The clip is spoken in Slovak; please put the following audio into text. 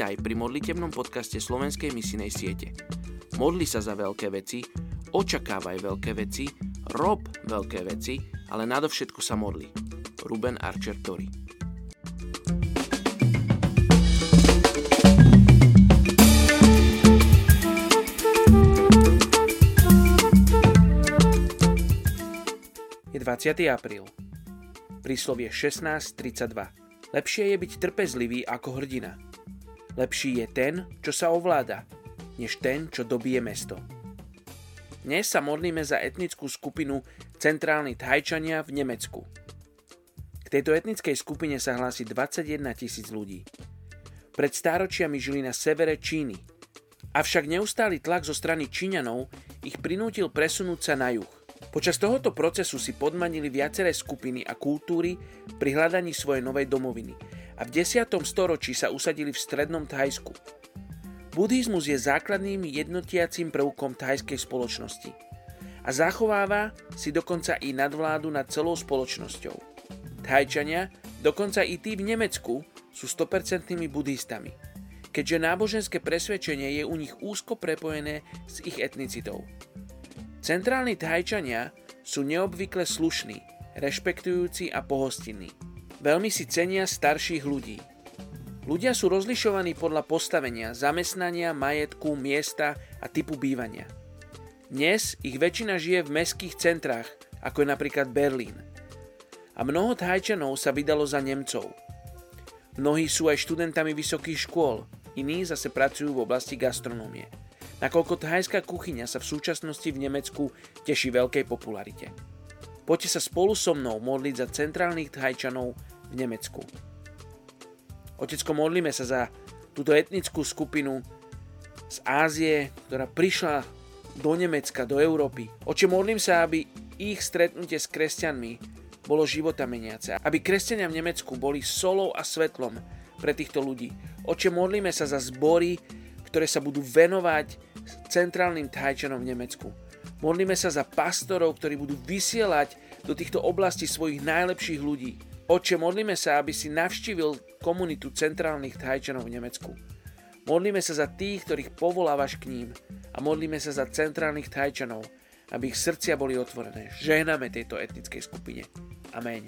Vítaj pri modlitebnom podcaste Slovenskej misinej siete. Modli sa za veľké veci, očakávaj veľké veci, rob veľké veci, ale nadovšetko sa modli. Ruben Archer Tori Je 20. apríl. Príslovie 16.32. Lepšie je byť trpezlivý ako hrdina. Lepší je ten, čo sa ovláda, než ten, čo dobije mesto. Dnes sa modlíme za etnickú skupinu Centrálni Thajčania v Nemecku. K tejto etnickej skupine sa hlási 21 tisíc ľudí. Pred stáročiami žili na severe Číny, avšak neustály tlak zo strany Číňanov ich prinútil presunúť sa na juh. Počas tohoto procesu si podmanili viaceré skupiny a kultúry pri hľadaní svojej novej domoviny – a v 10. storočí sa usadili v strednom Thajsku. Buddhizmus je základným jednotiacím prvkom thajskej spoločnosti a zachováva si dokonca i nadvládu nad celou spoločnosťou. Thajčania, dokonca i tí v Nemecku, sú 100% buddhistami, keďže náboženské presvedčenie je u nich úzko prepojené s ich etnicitou. Centrálni Thajčania sú neobvykle slušní, rešpektujúci a pohostinní. Veľmi si cenia starších ľudí. Ľudia sú rozlišovaní podľa postavenia, zamestnania, majetku, miesta a typu bývania. Dnes ich väčšina žije v mestských centrách, ako je napríklad Berlín. A mnoho Thajčanov sa vydalo za Nemcov. Mnohí sú aj študentami vysokých škôl, iní zase pracujú v oblasti gastronómie. Nakoľko thajská kuchyňa sa v súčasnosti v Nemecku teší veľkej popularite. Poďte sa spolu so mnou modliť za centrálnych Thajčanov v Nemecku. Otecko, modlíme sa za túto etnickú skupinu z Ázie, ktorá prišla do Nemecka, do Európy. Oče, modlím sa, aby ich stretnutie s kresťanmi bolo života meniace. Aby kresťania v Nemecku boli solou a svetlom pre týchto ľudí. Oče, modlíme sa za zbory, ktoré sa budú venovať centrálnym Thajčanom v Nemecku. Modlíme sa za pastorov, ktorí budú vysielať do týchto oblastí svojich najlepších ľudí. Oče, modlíme sa, aby si navštívil komunitu centrálnych Thajčanov v Nemecku. Modlíme sa za tých, ktorých povolávaš k ním a modlíme sa za centrálnych Thajčanov, aby ich srdcia boli otvorené. Žehname tejto etnickej skupine. Amen.